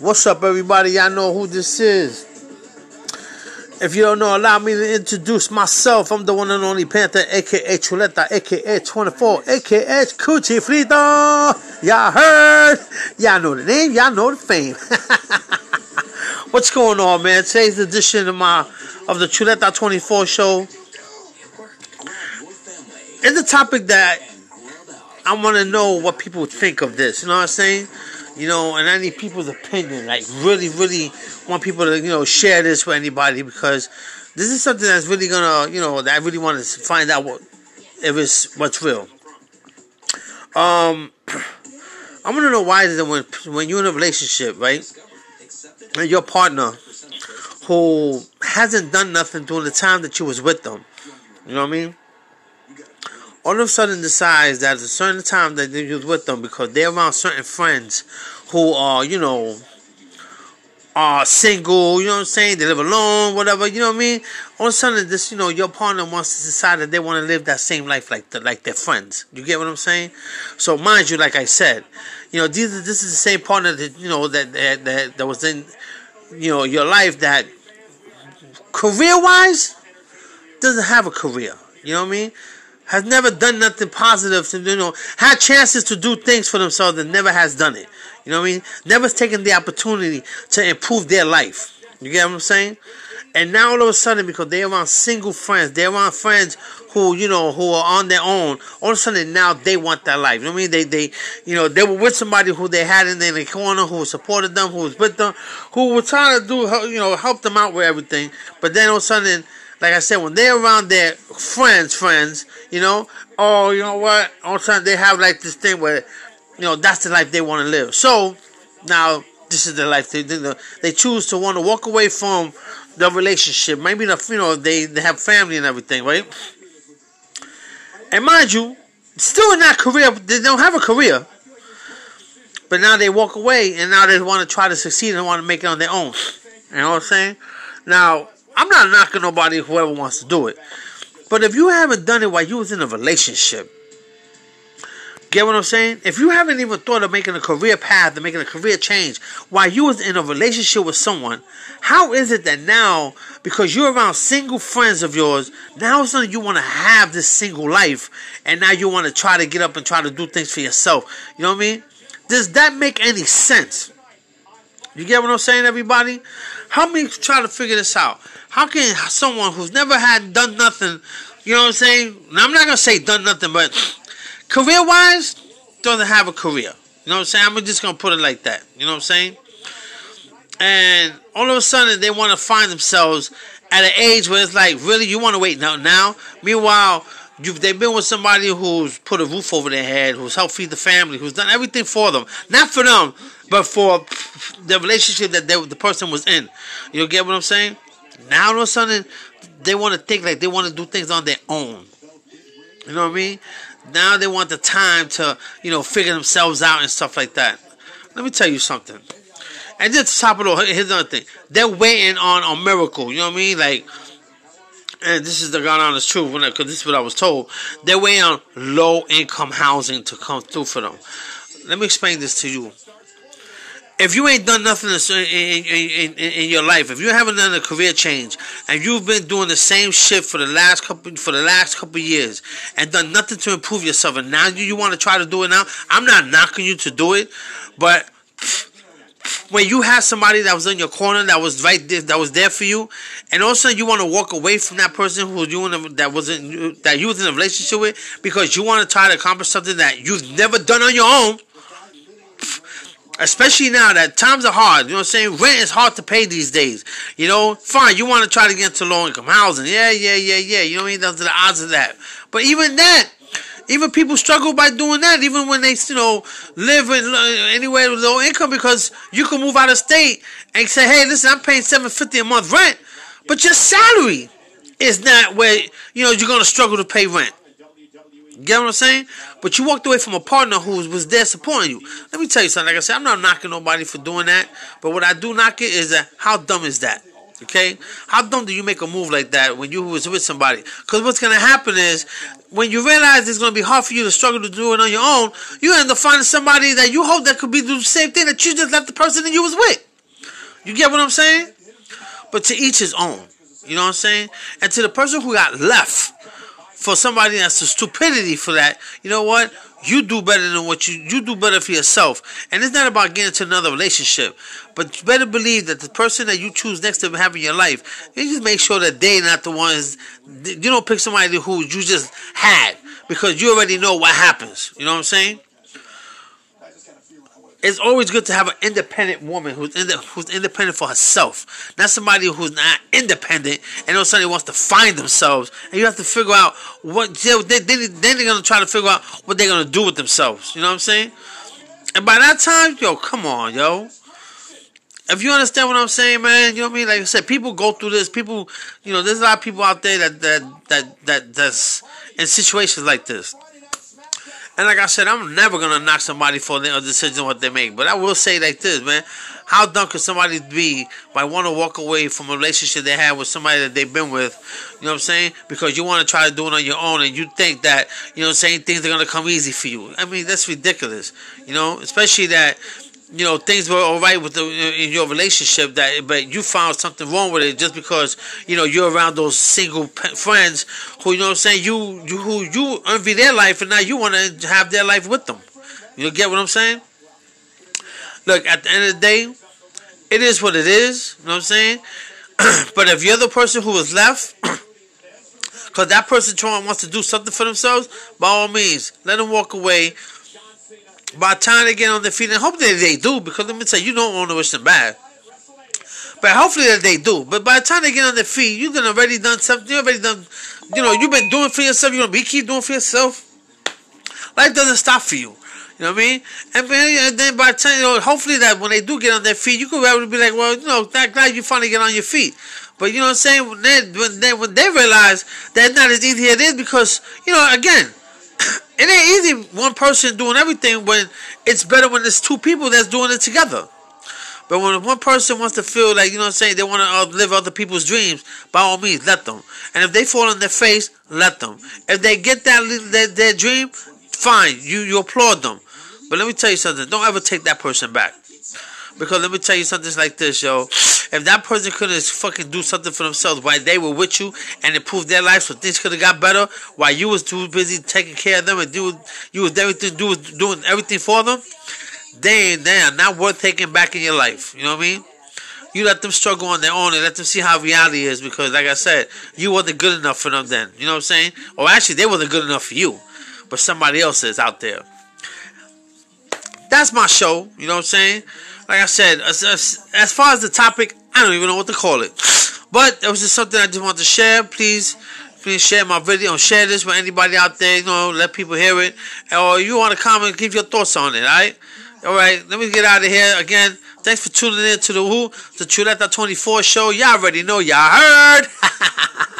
What's up, everybody? Y'all know who this is. If you don't know, allow me to introduce myself. I'm the one and only Panther, aka Chuleta, aka 24, aka Coochie Frito. Y'all heard? Y'all know the name, y'all know the fame. What's going on, man? Today's edition of my of the Chuleta 24 show. It's a topic that I want to know what people think of this. You know what I'm saying? You know, and I need people's opinion. Like, really, really want people to, you know, share this with anybody because this is something that's really gonna, you know, that I really want to find out what if it's what's real. Um, I want to know why is it when when you're in a relationship, right, and your partner who hasn't done nothing during the time that you was with them, you know what I mean? all of a sudden decides that at a certain time that they was with them because they're around certain friends who are, you know, are single, you know what I'm saying? They live alone, whatever, you know what I mean? All of a sudden, this, you know, your partner wants to decide that they want to live that same life like the, like their friends. You get what I'm saying? So, mind you, like I said, you know, these, this is the same partner that, you know, that, that, that, that was in, you know, your life that career-wise doesn't have a career. You know what I mean? has never done nothing positive to you know had chances to do things for themselves and never has done it. You know what I mean? Never taken the opportunity to improve their life. You get what I'm saying? And now all of a sudden, because they're around single friends, they're around friends who, you know, who are on their own, all of a sudden now they want that life. You know what I mean? They, they, you know, they were with somebody who they had in their corner, who supported them, who was with them, who were trying to do, you know, help them out with everything. But then all of a sudden, like I said, when they're around their friends, friends, you know, oh, you know what? All of a sudden they have like this thing where, you know, that's the life they want to live. So now this is the life they they choose to want to walk away from the relationship. Maybe you know they they have family and everything, right? And mind you, still in that career, they don't have a career. But now they walk away and now they want to try to succeed and want to make it on their own. You know what I'm saying? Now, I'm not knocking nobody, whoever wants to do it. But if you haven't done it while you was in a relationship, get what I'm saying? If you haven't even thought of making a career path and making a career change while you was in a relationship with someone, how is it that now, because you're around single friends of yours, now suddenly you want to have this single life, and now you want to try to get up and try to do things for yourself? You know what I mean? Does that make any sense? You get what I'm saying, everybody? Help me try to figure this out. How can someone who's never had done nothing, you know what I'm saying? Now, I'm not gonna say done nothing, but career wise, doesn't have a career. You know what I'm saying? I'm just gonna put it like that. You know what I'm saying? And all of a sudden, they want to find themselves at an age where it's like, really, you want to wait now? Now, meanwhile, You've, they've been with somebody who's put a roof over their head, who's helped feed the family, who's done everything for them. Not for them, but for the relationship that they, the person was in. You get what I'm saying? Now all of a sudden, they want to think like they want to do things on their own. You know what I mean? Now they want the time to, you know, figure themselves out and stuff like that. Let me tell you something. And just top it all, here's another thing. They're waiting on a miracle. You know what I mean? Like, and this is the God honest truth, because this is what I was told. They're waiting on low income housing to come through for them. Let me explain this to you. If you ain't done nothing in, in, in, in, your life, if you haven't done a career change, and you've been doing the same shit for the last couple for the last couple years, and done nothing to improve yourself, and now you, you want to try to do it now, I'm not knocking you to do it, but when you have somebody that was in your corner that was right there, that was there for you, and all of a sudden you want to walk away from that person who you in a, that wasn't that you was in a relationship with because you want to try to accomplish something that you've never done on your own. Especially now that times are hard, you know what I'm saying? Rent is hard to pay these days. You know, fine, you want to try to get into low income housing. Yeah, yeah, yeah, yeah. You mean? Those are the odds of that. But even that, even people struggle by doing that, even when they, you know, live in, uh, anywhere with low income, because you can move out of state and say, "Hey, listen, I'm paying seven fifty a month rent, but your salary is not where you know you're gonna struggle to pay rent." You get what I'm saying? But you walked away from a partner who was there supporting you. Let me tell you something. Like I said, I'm not knocking nobody for doing that, but what I do knock it is that how dumb is that? Okay, how dumb do you make a move like that when you was with somebody? Because what's gonna happen is when you realize it's gonna be hard for you to struggle to do it on your own, you end up finding somebody that you hope that could be the same thing that you just left the person that you was with. You get what I'm saying? But to each his own. You know what I'm saying? And to the person who got left for somebody that's a stupidity for that, you know what? You do better than what you you do better for yourself. And it's not about getting into another relationship. But you better believe that the person that you choose next to have in your life, you just make sure that they not the ones you don't pick somebody who you just had because you already know what happens. You know what I'm saying? It's always good to have an independent woman who's ind- who's independent for herself, not somebody who's not independent and all of a sudden wants to find themselves. And you have to figure out what they, they, then they're gonna try to figure out what they're gonna do with themselves. You know what I'm saying? And by that time, yo, come on, yo. If you understand what I'm saying, man, you know what I mean. Like I said, people go through this. People, you know, there's a lot of people out there that that that that that's in situations like this. And like I said, I'm never gonna knock somebody for their decision what they make. But I will say like this, man. How dumb could somebody be by want to walk away from a relationship they had with somebody that they've been with? You know what I'm saying? Because you want to try to do it on your own and you think that, you know what I'm saying, things are gonna come easy for you. I mean, that's ridiculous. You know, especially that you know things were all right with the, in your relationship that but you found something wrong with it just because you know you're around those single friends who you know what I'm saying you you who you envy their life and now you want to have their life with them. You get what I'm saying? Look at the end of the day it is what it is you know what I'm saying? But if you're the person who was left because that person trying wants to do something for themselves by all means let them walk away by the time they get on their feet, and hopefully they do, because let me tell you, you don't want to wish them bad. But hopefully that they do. But by the time they get on their feet, you've already done something. You already done, you know, you've been doing for yourself. You're gonna be keep doing for yourself. Life doesn't stop for you. You know what I mean? And, and then by the time, you know, hopefully that when they do get on their feet, you could be able to be like, well, you know, that glad you finally get on your feet. But you know what I'm saying? When they, when they, when they realize that not as easy as it is, because you know, again, it ain't easy one person doing everything when it's better when there's two people that's doing it together. But when one person wants to feel like, you know what I'm saying, they want to uh, live other people's dreams, by all means, let them. And if they fall on their face, let them. If they get that their, their dream, fine, you, you applaud them. But let me tell you something, don't ever take that person back. Because let me tell you something like this, yo. If that person couldn't fucking do something for themselves while they were with you and improved their life so things could have got better while you was too busy taking care of them and do you was everything do doing everything for them, they they are not worth taking back in your life. You know what I mean? You let them struggle on their own and let them see how reality is because like I said, you wasn't good enough for them then. You know what I'm saying? Or actually they wasn't good enough for you. But somebody else is out there. That's my show, you know what I'm saying? Like I said, as, as, as, far as the topic, I don't even know what to call it. But it was just something I just want to share. Please, please share my video share this with anybody out there. You know, let people hear it. Or you want to comment, give your thoughts on it. All right, all right. Let me get out of here again. Thanks for tuning in to the Who, the Chuleta 24 show. Y'all already know. Y'all heard.